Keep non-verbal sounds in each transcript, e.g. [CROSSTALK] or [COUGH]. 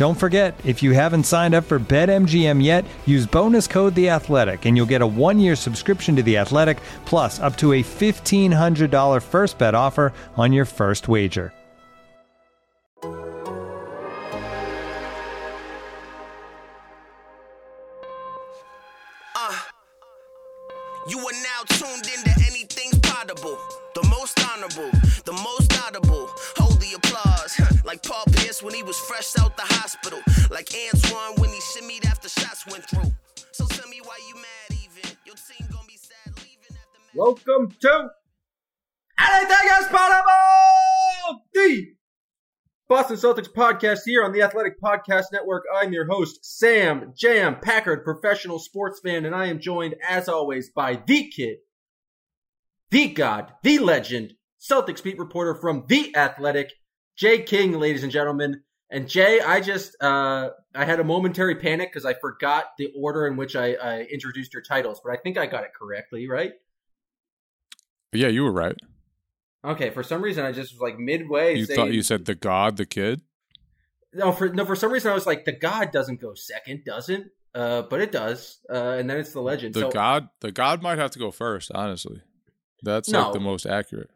Don't forget, if you haven't signed up for BetMGM yet, use bonus code The Athletic, and you'll get a one-year subscription to The Athletic, plus up to a fifteen hundred dollar first bet offer on your first wager. Uh, you are now tuned into potable. The most honorable, the most audible. Like Paul Pierce when he was fresh out the hospital. Like Antoine when he shimmied after shots went through. So tell me why you mad even. Your team gonna be sad leaving after Welcome to Anything is Possible! The Boston Celtics podcast here on the Athletic Podcast Network. I'm your host, Sam Jam Packard, professional sports fan, and I am joined, as always, by the kid, the god, the legend, Celtics beat reporter from The Athletic, Jay King, ladies and gentlemen. And Jay, I just, uh, I had a momentary panic because I forgot the order in which I, I introduced your titles, but I think I got it correctly, right? Yeah, you were right. Okay, for some reason I just was like midway. You saying, thought you said the god, the kid. no for no for some reason I was like the god doesn't go second, doesn't? Uh, but it does. Uh, and then it's the legend. The so god, the god might have to go first. Honestly, that's No. like the most accurate.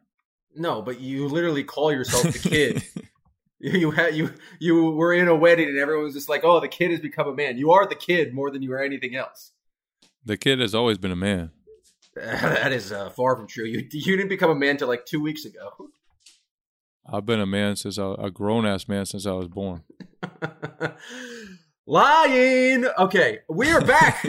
No, but you literally call yourself the kid. [LAUGHS] you had you you were in a wedding and everyone was just like, oh, the kid has become a man. You are the kid more than you are anything else. The kid has always been a man. [LAUGHS] that is uh, far from true. You you didn't become a man till like two weeks ago. I've been a man since I, a grown ass man since I was born. [LAUGHS] Lying. Okay, we are back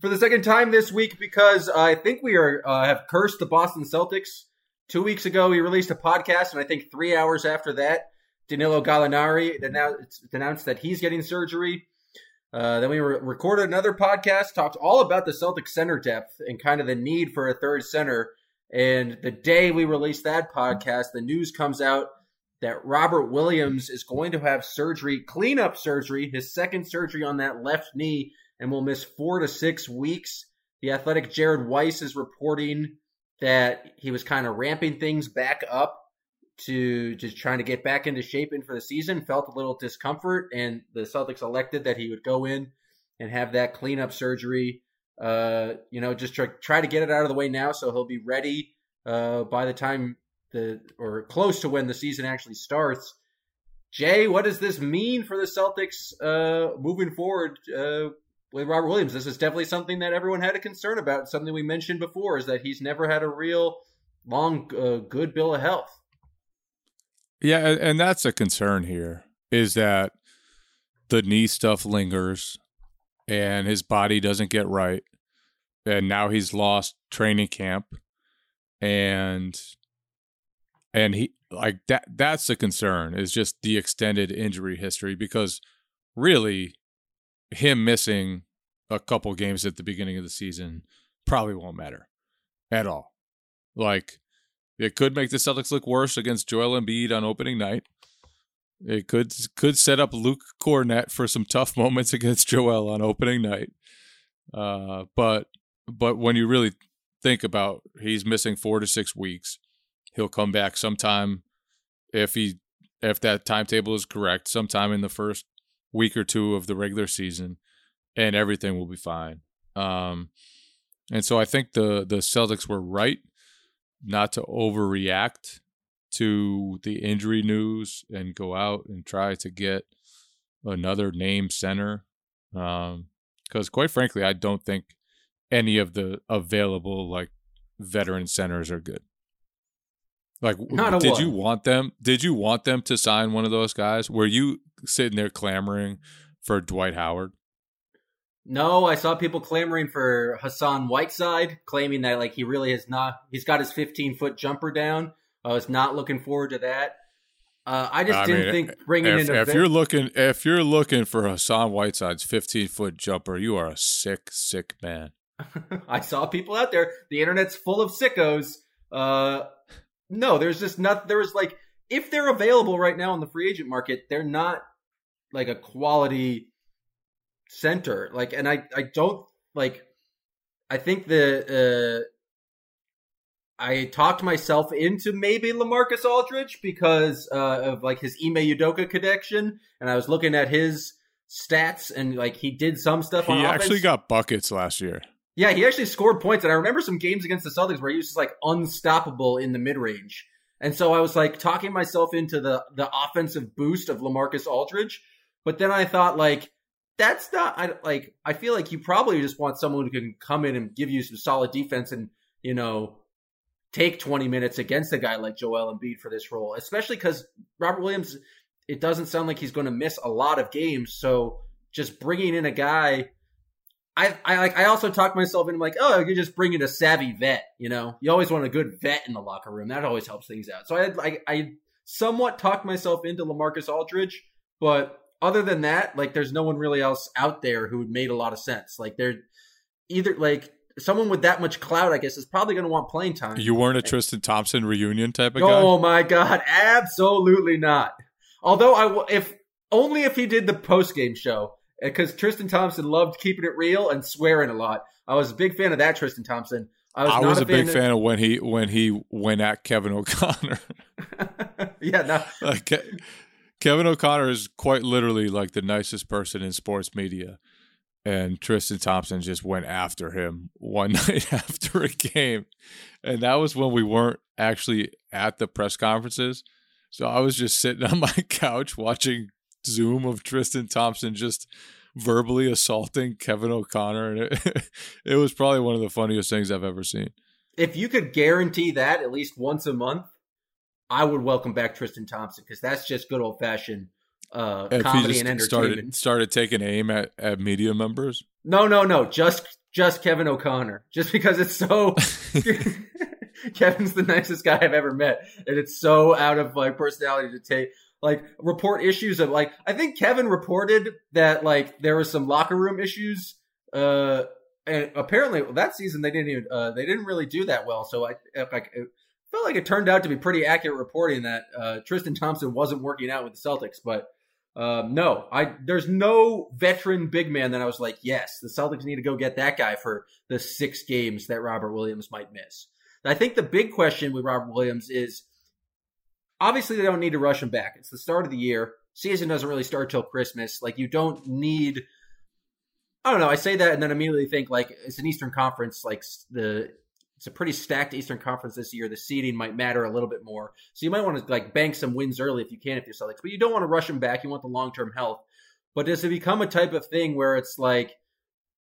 for the second time this week because I think we are uh, have cursed the Boston Celtics. Two weeks ago, we released a podcast, and I think three hours after that, Danilo Gallinari announced, announced that he's getting surgery. Uh, then we re- recorded another podcast, talked all about the Celtics center depth and kind of the need for a third center. And the day we released that podcast, the news comes out that Robert Williams is going to have surgery, cleanup surgery, his second surgery on that left knee, and will miss four to six weeks. The athletic Jared Weiss is reporting that he was kind of ramping things back up to just trying to get back into shape in for the season, felt a little discomfort, and the Celtics elected that he would go in and have that cleanup surgery. Uh, you know, just try, try to get it out of the way now so he'll be ready uh, by the time the or close to when the season actually starts. Jay, what does this mean for the Celtics uh, moving forward uh, with Robert Williams? This is definitely something that everyone had a concern about. Something we mentioned before is that he's never had a real long, uh, good bill of health. Yeah, and, that's a concern here is that the knee stuff lingers and his body doesn't get right. And now he's lost training camp and and he like that that's the concern is just the extended injury history because really him missing a couple games at the beginning of the season probably won't matter at all. Like it could make the Celtics look worse against Joel Embiid on opening night. It could could set up Luke Kornet for some tough [LAUGHS] moments against Joel on opening night. Uh, but but when you really think about he's missing four to six weeks, he'll come back sometime if he if that timetable is correct, sometime in the first week or two of the regular season, and everything will be fine. Um, and so I think the the Celtics were right not to overreact to the injury news and go out and try to get another name center. Because um, quite frankly, I don't think any of the available like veteran centers are good. Like, Not did one. you want them? Did you want them to sign one of those guys? Were you sitting there clamoring for Dwight Howard? No, I saw people clamoring for Hassan Whiteside, claiming that like he really has not. He's got his 15 foot jumper down. I was not looking forward to that. Uh, I just I didn't mean, think bringing if, in a if you're looking if you're looking for Hassan Whiteside's 15 foot jumper, you are a sick, sick man. [LAUGHS] I saw people out there. The internet's full of sickos. Uh, no, there's just not. There was like, if they're available right now in the free agent market, they're not like a quality center. Like, and I, I don't like. I think the. Uh, I talked myself into maybe LaMarcus Aldridge because uh, of like his Ime Udoka connection, and I was looking at his stats and like he did some stuff. on He offense. actually got buckets last year. Yeah, he actually scored points, and I remember some games against the Celtics where he was just like unstoppable in the mid range. And so I was like talking myself into the the offensive boost of LaMarcus Aldridge, but then I thought like that's not I like I feel like you probably just want someone who can come in and give you some solid defense and you know take 20 minutes against a guy like Joel Embiid for this role, especially because Robert Williams. It doesn't sound like he's going to miss a lot of games, so just bringing in a guy I, I like I also talk myself into like, oh, you just bring in a savvy vet, you know. You always want a good vet in the locker room. That always helps things out. So I I, I somewhat talked myself into LaMarcus Aldridge, but other than that, like there's no one really else out there who made a lot of sense. Like they're either like someone with that much clout, I guess, is probably going to want playing time. You weren't a Tristan Thompson reunion type of guy. Oh my god, absolutely not. Although I w- if only if he did the post game show because Tristan Thompson loved keeping it real and swearing a lot. I was a big fan of that Tristan Thompson. I was, I not was a, a big fan of when he when he went at Kevin O'Connor. [LAUGHS] [LAUGHS] yeah, no, like Kevin O'Connor is quite literally like the nicest person in sports media, and Tristan Thompson just went after him one [LAUGHS] night after a game, and that was when we weren't actually at the press conferences. So I was just sitting on my couch watching Zoom of Tristan Thompson just verbally assaulting Kevin O'Connor, and it, [LAUGHS] it was probably one of the funniest things I've ever seen. if you could guarantee that at least once a month, I would welcome back Tristan Thompson because that's just good old fashioned uh, If comedy and entertainment. started started taking aim at, at media members. No, no, no. Just just Kevin O'Connor. Just because it's so [LAUGHS] [LAUGHS] Kevin's the nicest guy I've ever met. And it's so out of my personality to take like report issues of like I think Kevin reported that like there was some locker room issues. Uh and apparently that season they didn't even uh they didn't really do that well. So I like it felt like it turned out to be pretty accurate reporting that uh Tristan Thompson wasn't working out with the Celtics, but um, no, I there's no veteran big man that I was like, yes, the Celtics need to go get that guy for the six games that Robert Williams might miss. I think the big question with Robert Williams is obviously they don't need to rush him back. It's the start of the year. Season doesn't really start till Christmas. Like you don't need I don't know, I say that and then immediately think like it's an Eastern Conference, like the it's a pretty stacked Eastern Conference this year. The seeding might matter a little bit more. So you might want to like bank some wins early if you can if you're Celtics, but you don't want to rush them back. You want the long term health. But does it become a type of thing where it's like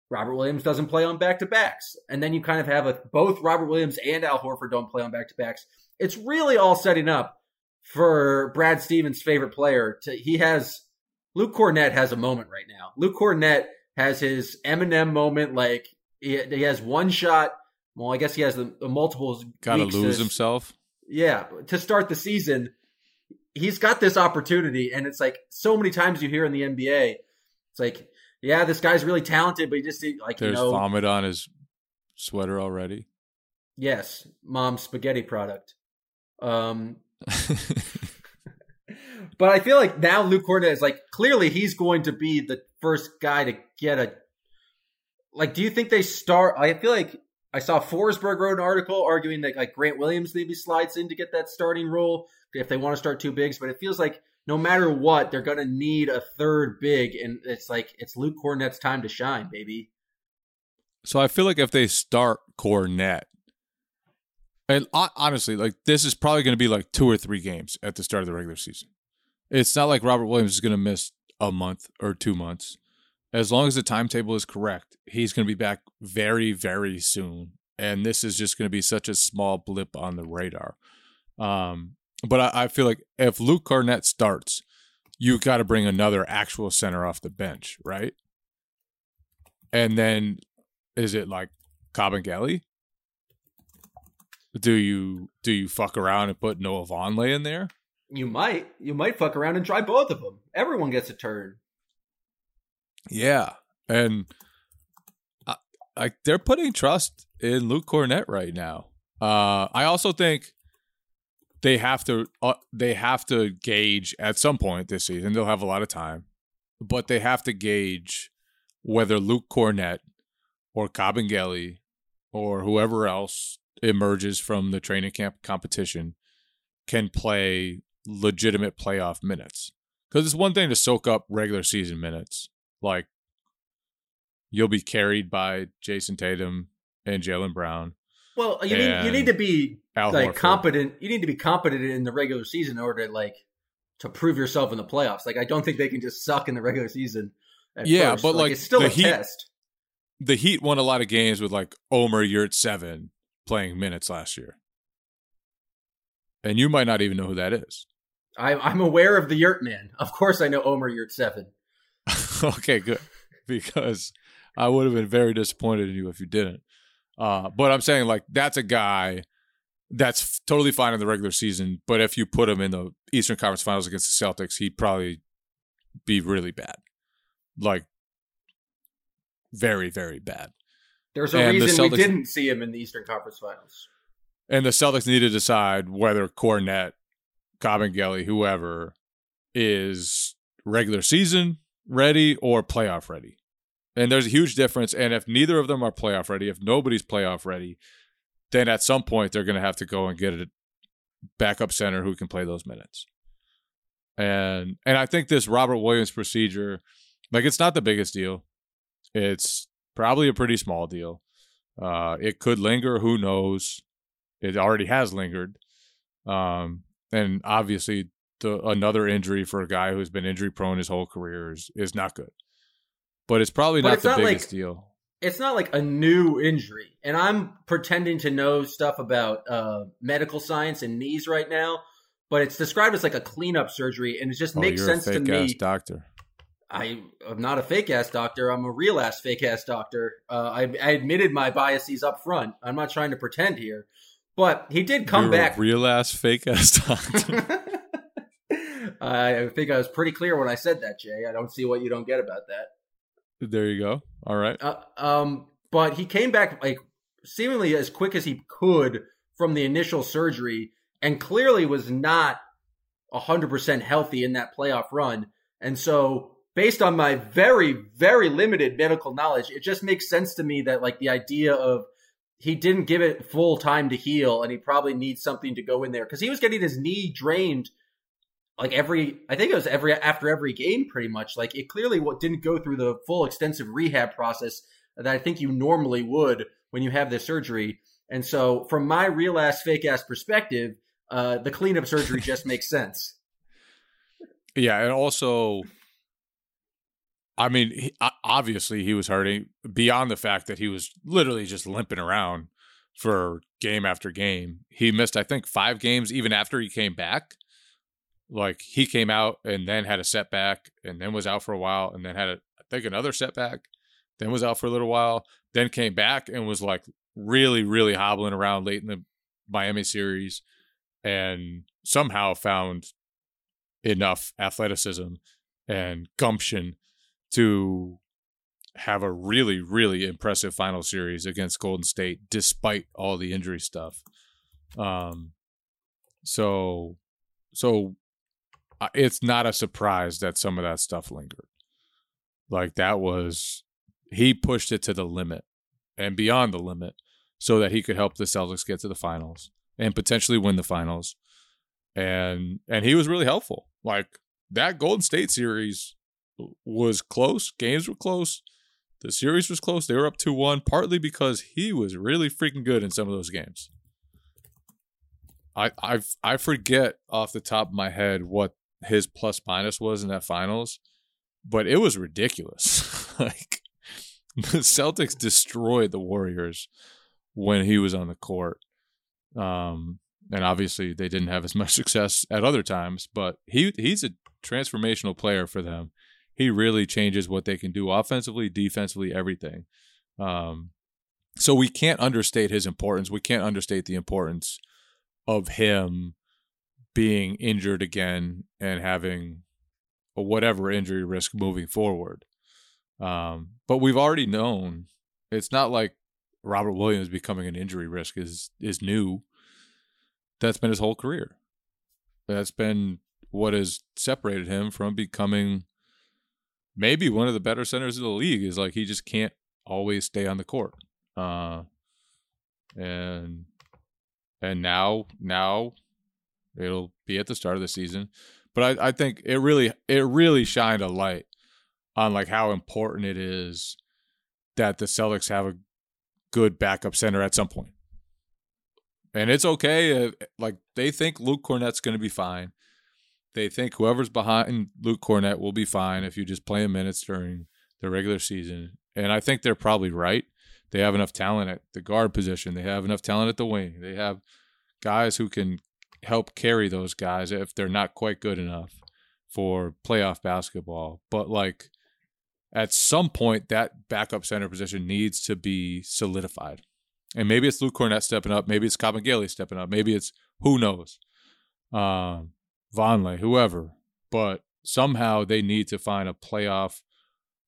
Robert Williams doesn't play on back to backs, and then you kind of have a both Robert Williams and Al Horford don't play on back to backs. It's really all setting up for Brad Stevens' favorite player. To he has Luke Kornet has a moment right now. Luke Kornet has his Eminem moment. Like he, he has one shot. Well, I guess he has the, the multiples. Got to lose himself. yeah, to start the season, he's got this opportunity, and it's like so many times you hear in the NBA, it's like, yeah, this guy's really talented, but he just like There's you know, vomit on his sweater already. yes, mom's spaghetti product. Um, [LAUGHS] but I feel like now Luke Kornet is like clearly he's going to be the first guy to get a. Like, do you think they start? I feel like I saw Forsberg wrote an article arguing that like Grant Williams maybe slides in to get that starting role if they want to start two bigs, but it feels like no matter what, they're going to need a third big, and it's like it's Luke Kornet's time to shine, baby. so I feel like if they start Kornet, And honestly, like this is probably going to be like two or three games at the start of the regular season. It's not like Robert Williams is going to miss a month or two months. As long as the timetable is correct, he's going to be back very, very soon. And this is just going to be such a small blip on the radar. Um, but I, I feel like if Luke Kornet starts, you've got to bring another actual center off the bench, right? And then is it like Kabengele? Do you do you fuck around and put Noah Vonleh in there? You might. You might fuck around and try both of them. Everyone gets a turn. Yeah, and like they're putting trust in Luke Kornet right now. Uh, I also think they have to uh, they have to gauge at some point this season. They'll have a lot of time, but they have to gauge whether Luke Kornet or Kabengele or whoever else emerges from the training camp competition can play legitimate playoff minutes. Because it's one thing to soak up regular season minutes, like you'll be carried by Jayson Tatum and Jaylen Brown. Well, you need you need to be Al like Horford. competent. You need to be competent in the regular season in order to like to prove yourself in the playoffs. Like I don't think they can just suck in the regular season. yeah, first. but like, like it's still a Heat, test. The Heat won a lot of games with like Omer Yurtseven playing minutes last year, and you might not even know who that is. I, I'm aware of the Yurt man. Of course, I know Omer Yurtseven. [LAUGHS] okay, good, because I would have been very disappointed in you if you didn't. Uh, but I'm saying like that's a guy that's totally fine in the regular season, but if you put him in the Eastern Conference Finals against the Celtics, he'd probably be really bad, like very very bad. There's a and reason Celtics, we didn't see him in the Eastern Conference Finals. And the Celtics need to decide whether Kornet, Kabengele, whoever is regular season ready or playoff ready. And there's a huge difference. And if neither of them are playoff ready, if nobody's playoff ready, then at some point they're going to have to go and get a backup center who can play those minutes. And and I think this Robert Williams procedure, like it's not the biggest deal. It's probably a pretty small deal. Uh, it could linger. Who knows? It already has lingered. Um, and obviously, the, another injury for a guy who's been injury prone his whole career is, is not good but it's probably but not it's the not biggest like, deal. It's not like a new injury, and I'm pretending to know stuff about uh, medical science and knees right now. But it's described as like a cleanup surgery, and it just oh, makes sense to me. doctor. I am not a fake ass doctor. I'm a real ass fake ass doctor. Uh, I, I, admitted my biases up front. I'm not trying to pretend here, but he did come You're back. real ass fake ass [LAUGHS] doctor. [LAUGHS] I think I was pretty clear when I said that, Jay. I don't see what you don't get about that. There you go. All right. Uh, um, but he came back like seemingly as quick as he could from the initial surgery, and clearly was not hundred percent healthy in that playoff run. And so, based on my very, very limited medical knowledge, it just makes sense to me that like the idea of he didn't give it full time to heal, and he probably needs something to go in there because he was getting his knee drained like every I think it was every after every game pretty much. Like it clearly what didn't go through the full extensive rehab process that I think you normally would when you have this surgery. And so from my real ass fake ass perspective, uh, the cleanup surgery just makes sense. Yeah, and also I mean, he, obviously he was hurting beyond the fact that he was literally just limping around for game after game. He missed I think 5 games even after he came back like he came out and then had a setback and then was out for a while and then had a, I think another setback, then was out for a little while, then came back and was like really, really hobbling around late in the Miami series and somehow found enough athleticism and gumption to have a really, really impressive final series against Golden State despite all the injury stuff. Um, so, so it's not a surprise that some of that stuff lingered. Like that was he pushed it to the limit and beyond the limit so that he could help the Celtics get to the finals and potentially win the finals. And and he was really helpful. Like that Golden State series was close, games were close. The series was close. They were up 2-1 partly because he was really freaking good in some of those games. I I I forget off the top of my head what his plus minus was in that finals, but it was ridiculous. [LAUGHS] like the Celtics destroyed the Warriors when he was on the court. Um, and obviously they didn't have as much [LAUGHS] success at other times, but he he's a transformational player for them. He really changes what they can do offensively, defensively, everything. Um, so we can't understate his importance. We can't understate the importance of him being injured again and having a whatever injury risk moving forward. Um, but we've already known it's not like Robert Williams becoming an injury risk is is new. That's been his whole career. That's been what has separated him from becoming maybe one of the better centers of the league. Is like he just can't always stay on the court. Uh, and and now now it'll be at the start of the season. But I, I think it really it really shined a light on like how important it is that the Celtics have a good backup center at some point. And it's okay. Uh, like they think Luke Kornet's going to be fine. They think whoever's behind Luke Kornet will be fine if you just play him minutes during the regular season. And I think they're probably right. They have enough talent at the guard position. They have enough talent at the wing. They have guys who can help carry those guys if they're not quite good enough for playoff basketball. But like at some point, that backup center position needs to be solidified. And maybe it's Luke Kornet stepping up. Maybe it's Kabengele stepping up. Maybe it's who knows, um, Vonleh, whoever. But somehow they need to find a playoff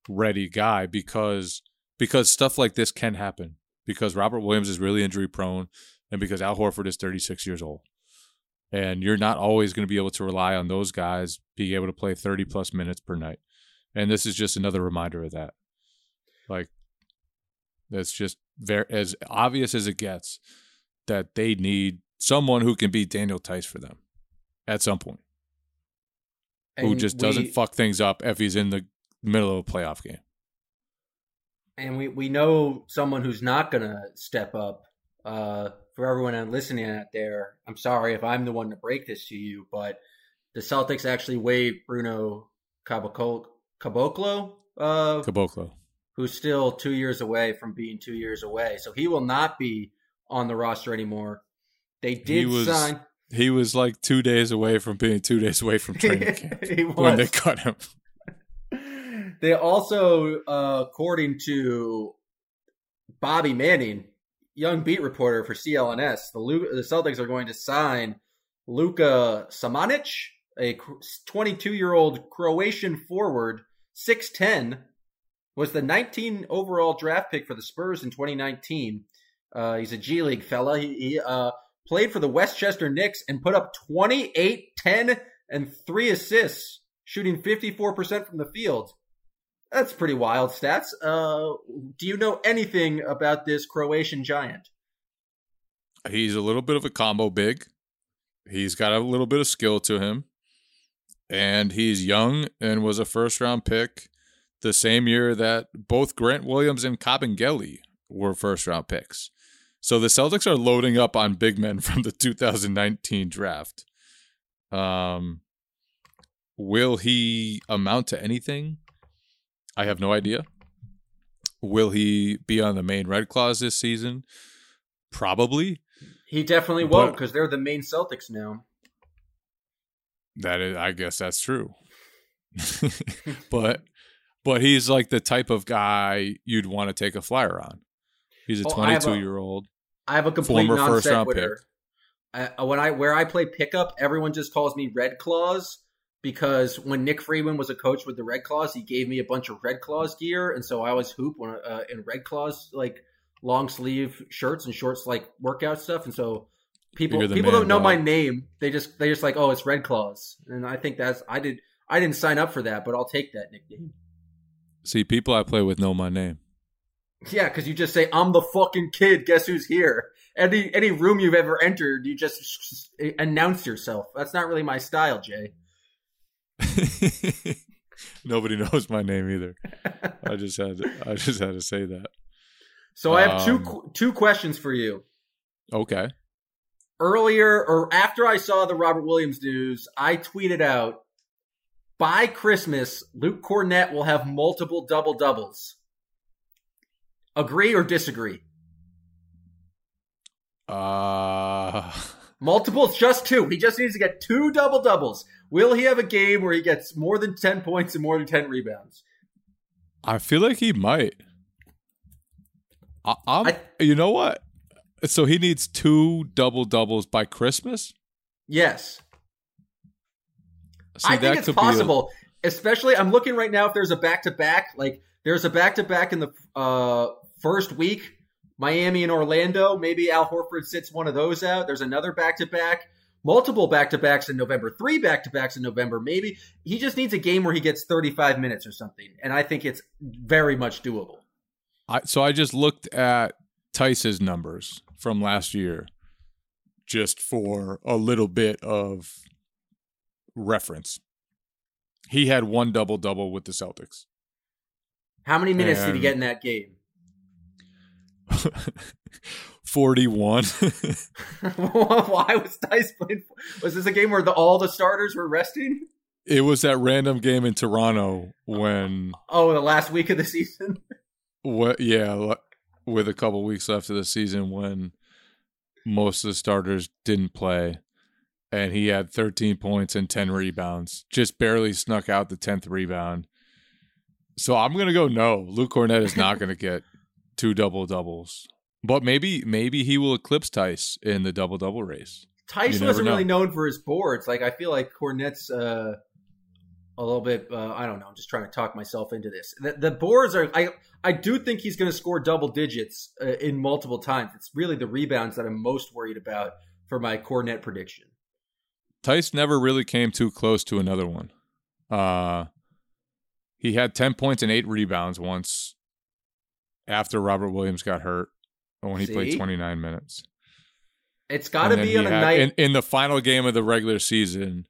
ready guy because because stuff like this can happen. Because Robert Williams is really injury prone, and because Al Horford is 36 years old. And you're not always going to be able to rely on those guys being able to play 30 plus minutes per night. And this is just another reminder of that. Like, that's just very as obvious as it gets that they need someone who can beat Daniel Theis for them at some point. And who just doesn't fuck things up if he's in the middle of a playoff game. And we, we know someone who's not going to step up. Uh, for everyone listening out there, I'm sorry if I'm the one to break this to you, but the Celtics actually waived Bruno Caboclo, Caboclo, uh, Caboclo, who's still two years away from being two years away. So he will not be on the roster anymore. They did was, sign. He was like two days away from being two days away from training [LAUGHS] camp when they cut him. they also, uh, according to Bobby Manning, young beat reporter for CLNS, the, Lu- the Celtics are going to sign Luka Samanic, a 22 year old Croatian forward, 6'10, was the 19 overall draft pick for the Spurs in 2019. Uh, he's a G League fella. He, he uh, played for the Westchester Knicks and put up 28, 10, and three assists, shooting 54% from the field. That's pretty wild stats. Uh, do you know anything about this Croatian giant? He's a little bit of a combo big. He's got a little bit of skill to him. And he's young and was a first round pick the same year that both Grant Williams and Kabengele were first round picks. So the Celtics are loading up on big men [LAUGHS] from the 2019 draft. Um, will he amount to anything? I have no idea. Will he be on the Maine Red Claws this season? Probably. He definitely won't because they're the Maine Celtics now. That is, I guess that's true. [LAUGHS] [LAUGHS] but but he's like the type of guy you'd want to take a flyer on. He's a 22 oh, year old. I have a complete former first round pick. Uh, when I where I play pickup, everyone just calls me Red Claws because when Nick Freeman was a coach with the Red Claws, he gave me a bunch of Red Claws gear, and so I always hoop when, uh, in Red Claws like long sleeve shirts and shorts like workout stuff, and so people people don't know dog. my name. They just they just like oh it's Red Claws, and I think that's I did I didn't sign up for that, but I'll take that nickname. See, people I play with know my name. Yeah, because you just say I'm the fucking kid. Guess who's here? Any any room you've ever entered, you just announce yourself. That's not really my style, Jay. [LAUGHS] Nobody knows my name either. [LAUGHS] I just had to, I just had to say that. So I have um, two two questions for you. Okay. earlier or after I saw the Robert Williams news, I tweeted out by Christmas, Luke Kornet will have multiple double doubles. Agree or disagree? Uh [LAUGHS] Multiple, just two. He just needs to get two double doubles. Will he have a game where he gets more than 10 points and more than 10 rebounds? I feel like he might. I, I'm, I- you know what? So he needs two double doubles by Christmas. Yes. See, I think it's be a- possible. Especially, I'm looking right now if there's a back to back. Like, there's a back to back in the uh, first week, Miami and Orlando. Maybe Al Horford sits one of those out. There's another back to back, multiple back to backs in November, three back to backs in November. Maybe he just needs a game where he gets 35 minutes or something. And I think it's very much doable. I, so I just looked at Theis's numbers from last year, just for a little bit of reference. He had one double double with the Celtics. How many minutes did he get in that game? [LAUGHS] 41. [LAUGHS] Why was Theis playing? Was this a game where the, all the starters were resting? it was that random game in Toronto when Oh, the last week of the season. what yeah, with a couple weeks left of the season when most of the starters didn't play and he had 13 points and 10 rebounds. Just barely snuck out the 10th rebound. So I'm going to go no. Luke Kornet is not going to get two double doubles. But maybe maybe he will eclipse Theis in the double double race. Theis You wasn't really known for his boards. Like I feel like Kornet's uh, a little bit. Uh, I don't know. I'm just trying to talk myself into this. The, the boards are. I I do think he's going to score double digits uh, in multiple times. It's really the rebounds that I'm most worried about for my Kornet prediction. Theis never really came too close to another one. Uh he had 10 points and 8 rebounds once after Robert Williams got hurt when he played 29 minutes. It's got to be on a had- night. in, in the final game of the regular season,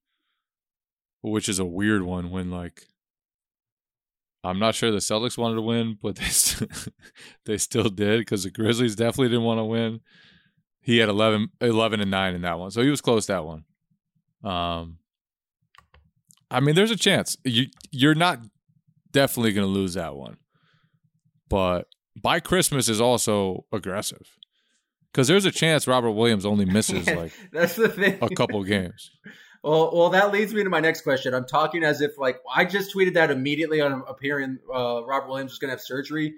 which is a weird one when like I'm not sure the Celtics wanted to win, but they st- [LAUGHS] they still did because the Grizzlies definitely didn't want to win. He had 11, 11 and 9 in that one. So he was close that one. Um I mean there's a chance. You you're not definitely going to lose that one. But by Christmas is also aggressive. Cuz there's a chance Robert Williams only misses [LAUGHS] like That's the thing. a couple games. [LAUGHS] Well, well, that leads me to my next question. I'm talking as if like I just tweeted that immediately on appearing. Uh, Robert Williams was going to have surgery,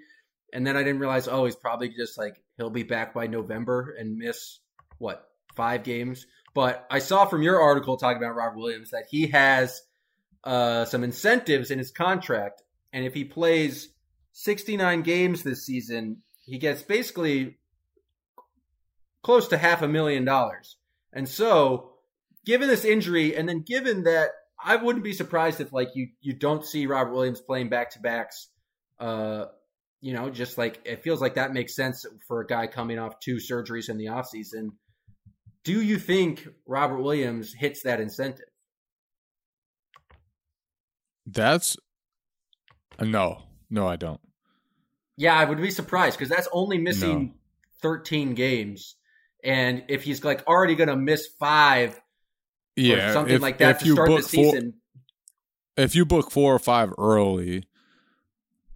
and then I didn't realize. Oh, he's probably just like he'll be back by November and miss what five games. But I saw from your article talking about Robert Williams that he has uh, some incentives in his contract, and if he plays 69 games this season, he gets basically close to half a million dollars. And so given this injury, and then given that I wouldn't be surprised if like you you don't see Robert Williams playing back to backs. Uh, you know, just like it feels like that makes sense for a guy coming off two surgeries in the offseason. Do you think Robert Williams hits that incentive? That's no, no, I don't. Yeah, I would be surprised because that's only missing No. 13 games. And if he's like already going to miss five Yeah, or something if- like that if to you start the book four- if you book four or five early,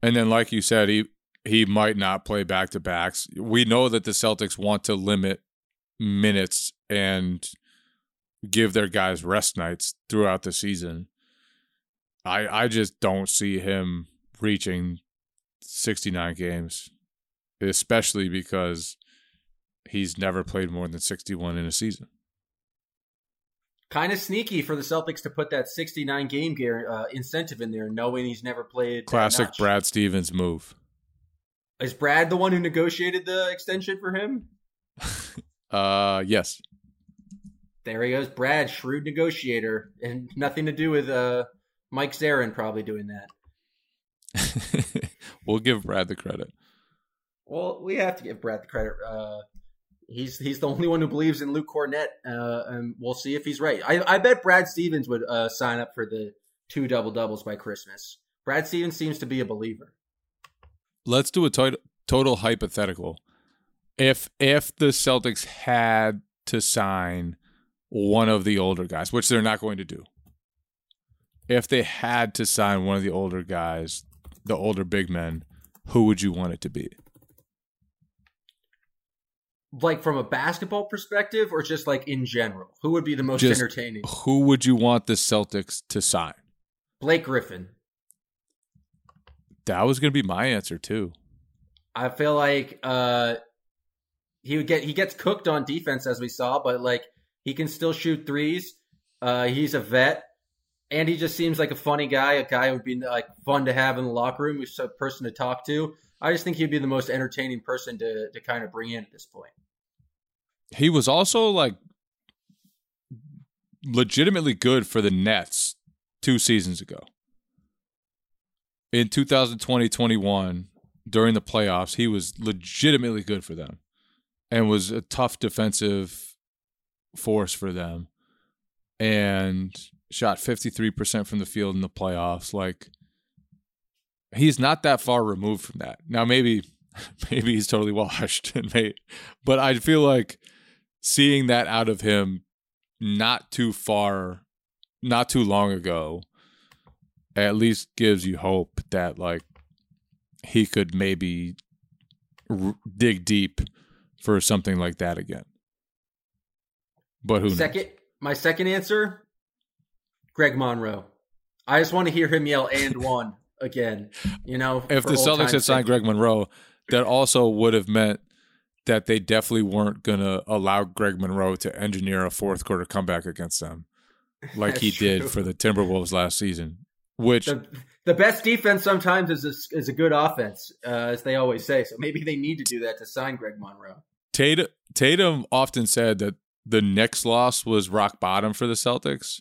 and then like you said, he he might not play back to backs. We know that the Celtics want to limit minutes and give their guys rest nights throughout the season. I I just don't see him reaching 69 games, especially because he's never played more than 61 in a season. kind of sneaky for the Celtics to put that 69 game gear, uh, incentive in there, knowing he's never played. Classic. Brad Stevens move. Is Brad the one who negotiated the extension for him? [LAUGHS] Uh yes. There he goes, Brad, shrewd negotiator, and nothing to do with uh, Mike Zarren probably doing that. [LAUGHS] we'll give Brad the credit. Well, we have to give Brad the credit. Uh, he's he's the only one who believes in Luke Kornet, uh, and we'll see if he's right. I, I bet Brad Stevens would uh, sign up for the two double doubles by Christmas. Brad Stevens seems to be a believer. Let's do a to- total hypothetical. If if the Celtics had to sign one of the older guys, which they're not going to do. If they had to sign one of the older guys, the older big men, who would you want it to be? Like from a basketball perspective, or just like in general, who would be the most Just entertaining? Who would you want the Celtics to sign? Blake Griffin. That was going to be my answer too. I feel like uh, he would get he gets cooked on defense as we saw, but like he can still shoot threes. Uh, he's a vet, and he just seems like a funny guy. A guy who would be like fun to have in the locker room. A person to talk to. I just think he'd be the most entertaining person to to kind of bring in at this point. He was also like legitimately good for the Nets two seasons ago. In 2020 21, during the playoffs, he was legitimately good for them and was a tough defensive force for them and shot 53% from the field in the playoffs. Like, he's not that far removed from that. Now, maybe. [LAUGHS] Maybe he's totally washed, and but I feel like seeing that out of him not too far, not too long ago, at least gives you hope that like he could maybe r- dig deep for something like that again. But who Second, knows? my second answer, Greg Monroe. I just want to hear him yell "and one" again. You know, If the Celtics had signed. Greg Monroe, that also would have meant that they definitely weren't going to allow Greg Monroe to engineer a fourth quarter comeback against them like he did for the Timberwolves last season, which the, the best defense sometimes is a, is a good offense, uh, as they always say. So maybe they need to do that to sign Greg Monroe. Tatum, Tatum often said that the Knicks loss was rock bottom for the Celtics,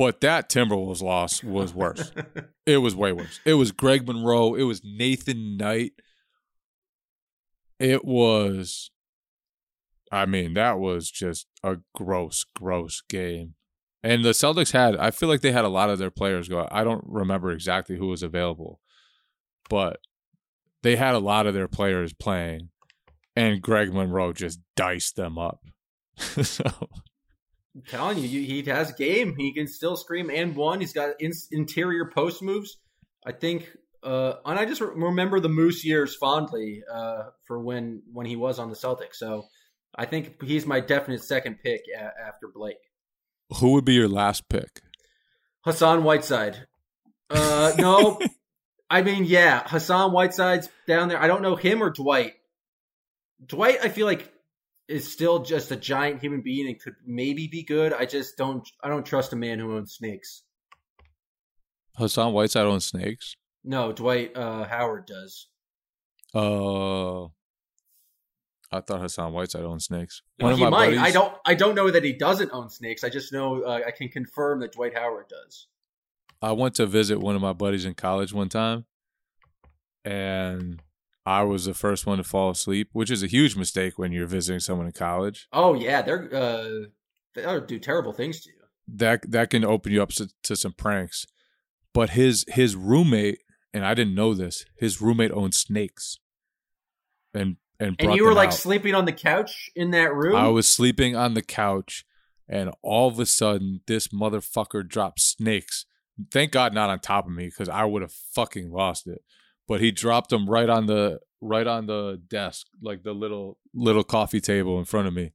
but that Timberwolves loss was worse. [LAUGHS] it was way worse. It was Greg Monroe. It was Nathan Knight. It was, I mean, that was just a gross, gross game. And the Celtics had, I feel like they had a lot of their players go. I don't remember exactly who was available, but they had a lot of their players playing, and Greg Monroe just diced them up. [LAUGHS] so I'm telling you, he has game. He can still scream and one. He's got in, interior post moves. I think, uh, and I just re- remember the Moose years fondly uh, for when when he was on the Celtics. So I think he's my definite second pick a- after Blake. who would be your last pick? Hassan Whiteside. Uh, [LAUGHS] no, I mean, yeah, Hassan Whiteside's down there. I don't know him or Dwight. Dwight, I feel like is still just a giant human being and could maybe be good. I just don't. I don't trust a man who owns snakes. Hassan Whiteside owns snakes. No, Dwight uh, Howard does. Uh, I thought Hassan Whiteside owned snakes. One of he my might. buddies, I don't. I don't know that he doesn't own snakes. I just know uh, I can confirm that Dwight Howard does. I went to visit one of my buddies in college one time, and I was the first one to fall asleep, which is a huge mistake when you're visiting someone in college. Oh yeah, they're uh, they'll do terrible things to you. That that can open you up to, to some pranks. But his his roommate, and I didn't know this, his roommate owned snakes, and and And you were like out. sleeping on the couch in that room. I was sleeping on the couch, and all of a sudden, this motherfucker dropped snakes. Thank God, not on top of me, because I would have fucking lost it. But he dropped them right on the right on the desk, like the little little coffee table in front of me,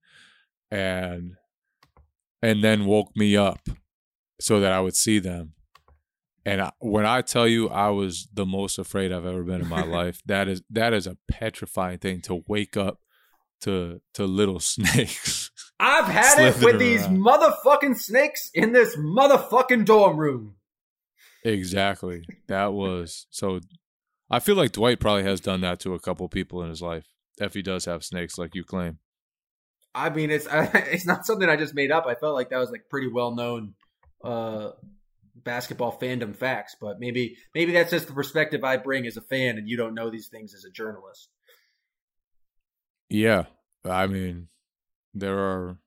and and then woke me up so that I would see them. And I, when I tell you I was the most afraid I've ever been in my [LAUGHS] life, that is that is a petrifying thing to wake up to to little [LAUGHS] snakes. I've had it with slithering these motherfucking snakes in this motherfucking dorm room. exactly. That was so I feel like Dwight probably has done that to a couple people in his life if he does have snakes like you claim. I mean, it's [LAUGHS] it's not something I just made up. I felt like that was like pretty well known uh, basketball fandom facts, but maybe maybe that's just the perspective I bring as a fan, and you don't know these things as a journalist. Yeah. I mean, there are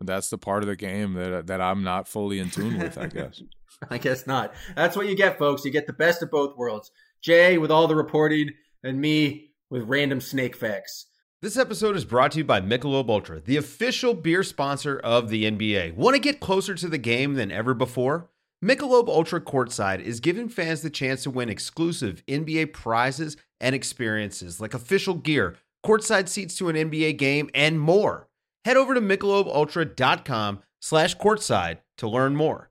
that's the part of the game that that I'm not fully in tune with, I guess. [LAUGHS] I guess not. That's what you get, folks. You get the best of both worlds. Jay with all the reporting, and me with random snake facts. This episode is brought to you by Michelob Ultra, the official beer sponsor of the NBA. Want to get closer to the game than ever before? Michelob Ultra Courtside is giving fans the chance to win exclusive NBA prizes and experiences like official gear, courtside seats to an NBA game, and more. Head over to michelobultra.com slash courtside to learn more.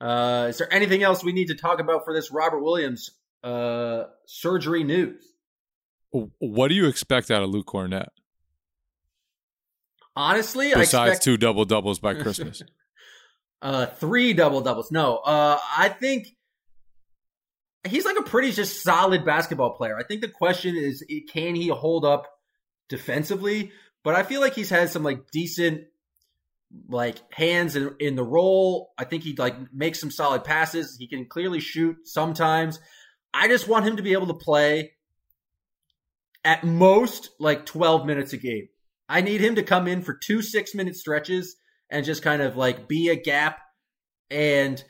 Uh, is there anything else we need to talk about for this Robert Williams uh, surgery news? What do you expect out of Luke Kornet? Honestly, Besides I expect two double doubles by Christmas. [LAUGHS] uh, three double doubles. No, uh, I think he's like a pretty just solid basketball player. I think the question is, can he hold up defensively? But I feel like he's had some like decent like hands in, in the role. I think he like makes some solid passes. He can clearly shoot sometimes. I just want him to be able to play at most like 12 minutes a game. I need him to come in for two six minute stretches and just kind of like be a gap and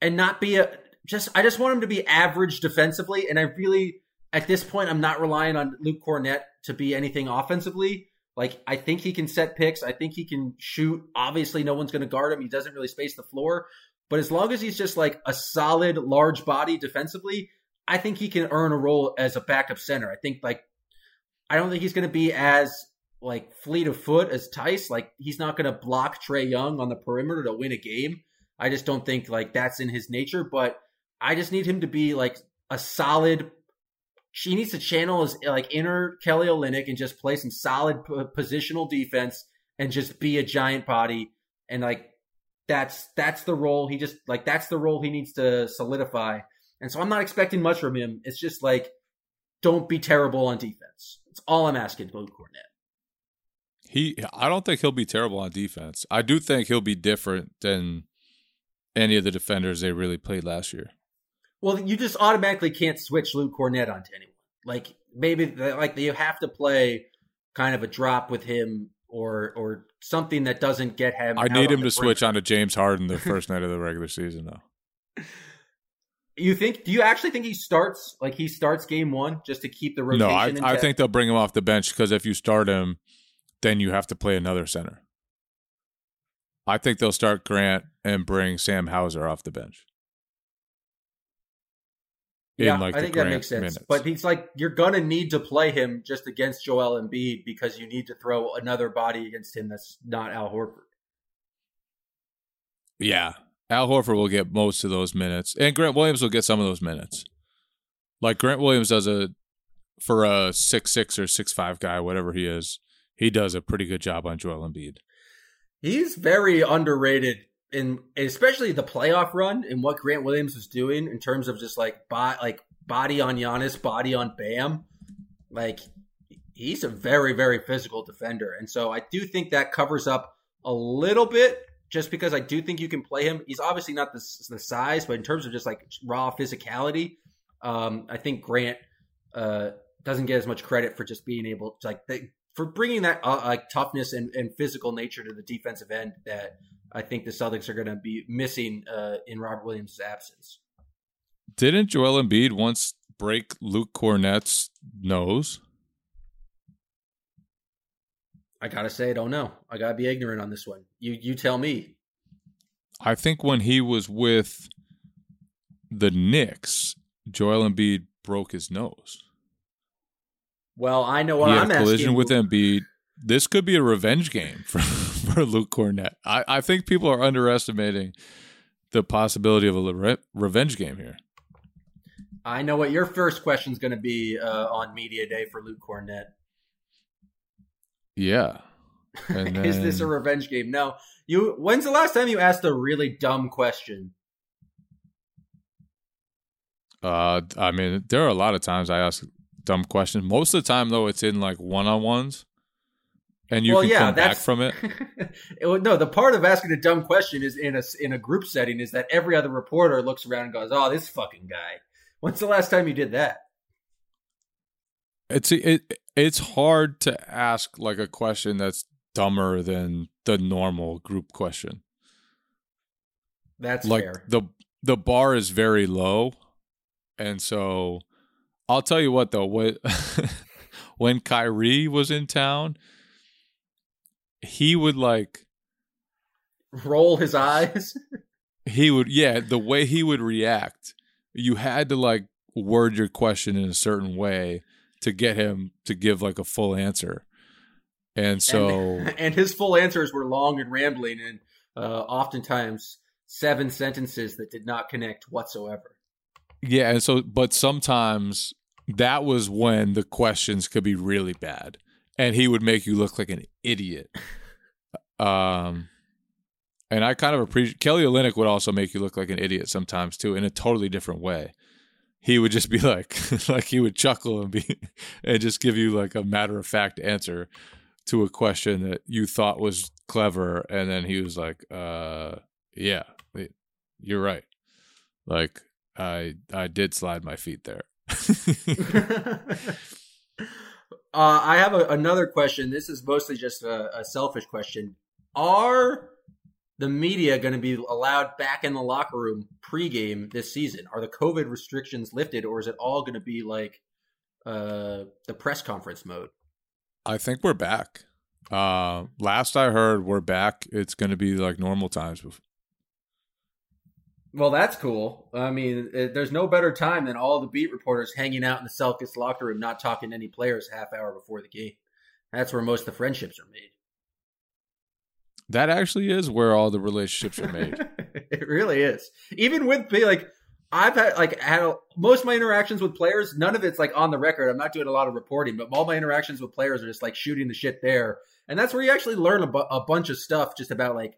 and not be a just I just want him to be average defensively and I really at this point I'm not relying on Luke Kornet to be anything offensively. Like I think he can set picks. I think he can shoot. Obviously, no one's going to guard him. He doesn't really space the floor. But as long as he's just like a solid, large body defensively, I think he can earn a role as a backup center. I think like I don't think he's going to be as like fleet of foot as Theis. Like he's not going to block Trae Young on the perimeter to win a game. I just don't think like that's in his nature. But I just need him to be like a solid she needs to channel his like inner Kelly Olynyk and just play some solid p- positional defense and just be a giant body and like that's that's the role he just like that's the role he needs to solidify. And so I'm not expecting much from him. It's just like don't be terrible on defense. That's all I'm asking Luke Kornet. He, I don't think he'll be terrible on defense. I do think he'll be different than any of the defenders they really played last year. Well, you just automatically can't switch Luke Kornet onto anyone. Like maybe like you have to play kind of a drop with him or or something that doesn't get him. I need him to switch onto James Harden the first [LAUGHS] night of the regular season, though. You think? Do you actually think he starts like he starts game one just to keep the rotation? No, I, I think they'll bring him off the bench because if you start him, then you have to play another center. I think they'll start Grant and bring Sam Hauser off the bench. Yeah, like I think that makes sense. Minutes. But he's like, you're gonna need to play him just against Joel Embiid because you need to throw another body against him that's not Al Horford. Yeah, Al Horford will get most of those minutes, and Grant Williams will get some of those minutes. Like Grant Williams does a for a six six or six five guy, whatever he is, he does a pretty good job on Joel Embiid. He's very underrated in especially the playoff run and what Grant Williams was doing in terms of just like body, like body on Giannis, body on Bam. Like he's a very very physical defender, and so I do think that covers up a little bit. Just because I do think you can play him, he's obviously not the, the size, but in terms of just like raw physicality, um, I think Grant uh, doesn't get as much credit for just being able to like they, for bringing that uh, like toughness and, and physical nature to the defensive end that I think the Celtics are going to be missing uh, in Robert Williams' absence. Didn't Joel Embiid once break Luke Kornet's nose? I gotta say, I don't know. I gotta be ignorant on this one. You you tell me. I think when he was with the Knicks, Joel Embiid broke his nose. Well, I know what he I'm had a collision asking. with Embiid. This could be a revenge game [LAUGHS] for, for Luke Kornet. I, I think people are underestimating the possibility of a re- revenge game here. I know what your first question is going to be uh, on media day for Luke Kornet. Yeah. [LAUGHS] And is this a revenge game? No. You. When's the last time you asked a really dumb question? Uh, I mean, there are a lot of times I ask dumb questions. Most of the time, though, it's in like one on ones, and you well, can yeah, come back from it. [LAUGHS] No, the part of asking a dumb question is in a in a group setting is that every other reporter looks around and goes, "Oh, this fucking guy." When's the last time you did that? It's it it's hard to ask like a question that's dumber than the normal group question. That's like fair. the the bar is very low, and so I'll tell you what though when [LAUGHS] when Kyrie was in town, he would like Roll his eyes. he would yeah the way he would react you had to like word your question in a certain way to get him to give like a full answer and so and, [LAUGHS] and his full answers were long and rambling, and uh, oftentimes seven sentences that did not connect whatsoever. yeah and so but sometimes that was when the questions could be really bad and he would make you look like an idiot. Um and i kind of appreciate kelly olynyk would also make you look like an idiot sometimes too in a totally different way. He would just be [LAUGHS] like like he would chuckle and be [LAUGHS] and just give you like a matter of fact answer to a question that you thought was clever and then he was like uh yeah you're right. Like i i did slide my feet there [LAUGHS] uh, I have a, another question. This is mostly just a, a selfish question. Are the media going to be allowed back in the locker room pregame this season? Are the COVID restrictions lifted, or is it all going to be like uh, the press conference mode? i think we're back uh last i heard we're back it's going to be like normal times Well, that's cool. I mean, it, there's no better time than all the beat reporters hanging out in the Celtics locker room, not talking to any players half hour before the game. That's where most of the friendships are made. that actually is where all the relationships are made [LAUGHS] it really is. Even with like I've had like had a, most of my interactions with players. None of it's like on the record. I'm not doing a lot of reporting, but all my interactions with players are just like shooting the shit there, and that's where you actually learn a, bu- a bunch of stuff just about like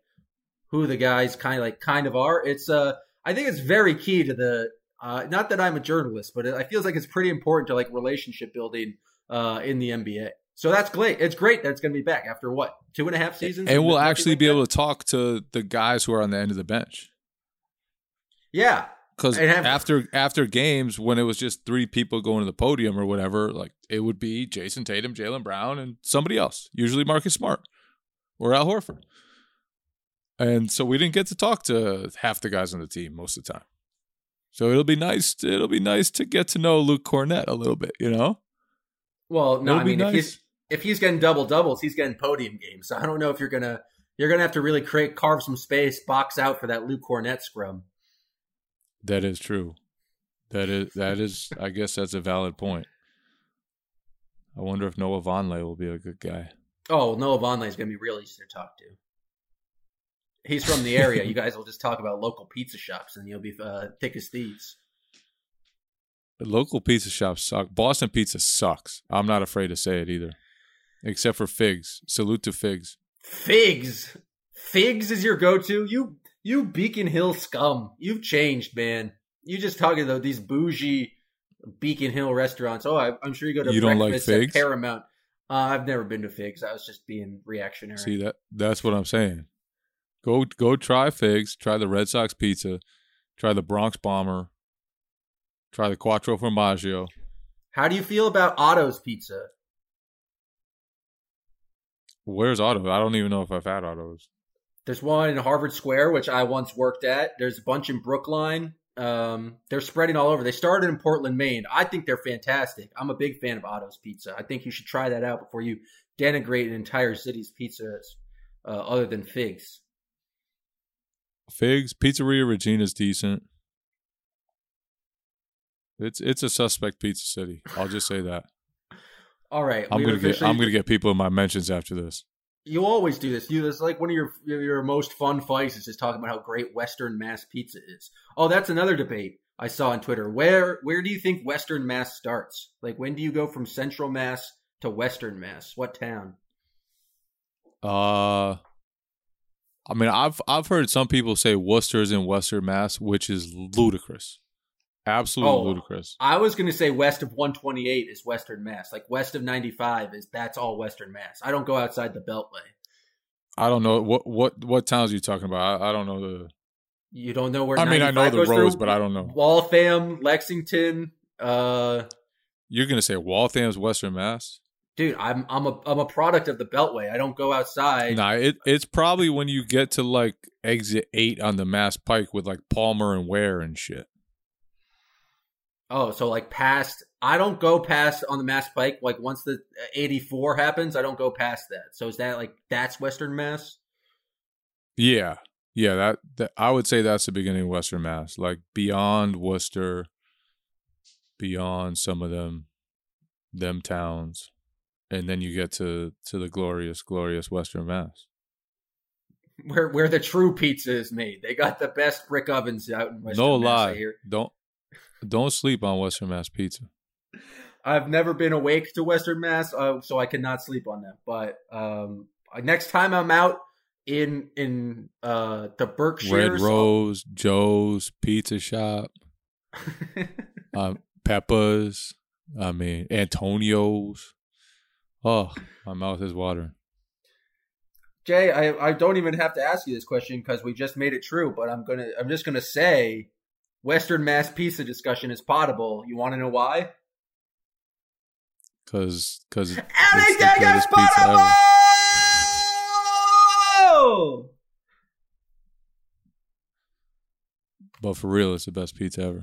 who the guys kind of like kind of are. It's uh I think it's very key to the uh not that I'm a journalist, but it, I feels like it's pretty important to like relationship building uh in the NBA. So that's great. It's great that it's going to be back after what two and a half seasons, and we'll actually like be that? able to talk to the guys who are on the end of the bench Yeah, because after after games when it was just three people going to the podium or whatever like it would be jayson tatum jaylen brown and somebody else usually marcus smart or al horford and so we didn't get to talk to half the guys on the team most of the time so it'll be nice it'll be nice to get to know luke kornet a little bit you know Well, no, It'll I mean, if he's if he's getting double doubles, he's getting podium games. So I don't know if you're gonna you're gonna have to really create carve some space, box out for that Luke Kornet scrum. that is true that is that is i guess that's a valid point i wonder if noah vonleh will be a good guy Oh, Noah Vonleh is gonna be real easy to talk to. He's from the area. you guys will just talk about local pizza shops, and you'll be uh, thick as thieves. The local pizza shops suck. Boston pizza sucks. I'm not afraid to say it either. Except for figs. Salute to figs. Figs, figs is your go-to. You you Beacon Hill scum. You've changed, man. You just talking about these bougie Beacon Hill restaurants. Oh, I, I'm sure you go to You don't like figs? Paramount. Uh, I've never been to figs. I was just being reactionary. See that that's what I'm saying. Go go try figs, try the Red Sox pizza, try the Bronx Bomber, try the Quattro Formaggio. How do you feel about Otto's Pizza? Where's Otto? I don't even know if I've had Otto's. There's one in Harvard Square, which I once worked at. There's a bunch in Brookline. Um, they're spreading all over. They started in Portland, Maine. I think they're fantastic. I'm a big fan of Otto's Pizza. I think you should try that out before you denigrate an entire city's pizzas uh, other than figs. Figs, Pizzeria Regina's decent. It's it's a suspect pizza city. I'll just say that. [LAUGHS] All right, I'm gonna get I'm gonna get people in my mentions after this. You always do this. You this is like one of your your most fun fights is just talking about how great Western Mass pizza is. Oh, that's another debate I saw on Twitter. Where where do you think Western Mass starts? Like when do you go from Central Mass to Western Mass? What town? Uh, I mean, I've I've heard some people say Worcester's in Western Mass, which is ludicrous, absolutely Oh. ludicrous. I was going to say west of 128 is Western Mass. Like west of 95 is that's all Western Mass. I don't go outside the Beltway. I don't know what what what towns are you talking about. I, I don't know the. You don't know where I mean, I know the roads, through? but I don't know. Waltham, Lexington, uh You're gonna say Waltham's Western Mass? Dude, I'm I'm a I'm a product of the Beltway. I don't go outside. Nah, it it's probably when you get to like exit eight on the Mass Pike with like Palmer and Ware and shit. Oh, so like past I don't go past on the Mass Pike like once the 84 happens, I don't go past that. So is that like that's Western Mass? Yeah, yeah. That, that I would say that's the beginning of Western Mass, like beyond Worcester, beyond some of them, them towns, and then you get to to the glorious, glorious Western Mass. [LAUGHS] Where where the true pizza is made. They got the best brick ovens out in Western no Mass, lie, don't don't sleep on Western Mass pizza. I've never been awake to Western Mass, uh, so I cannot sleep on that. But um, next time I'm out in in uh, the Berkshires, Red Rose, Joe's Pizza Shop, [LAUGHS] um, Peppa's. I mean Antonio's. Oh, my mouth is watering. Jay, I, I don't even have to ask you this question because we just made it true. But I'm gonna I'm just gonna say, Western Mass pizza discussion is potable. You want to know why? Cause, cause it's the greatest pizza ever. But for real, it's the best pizza ever.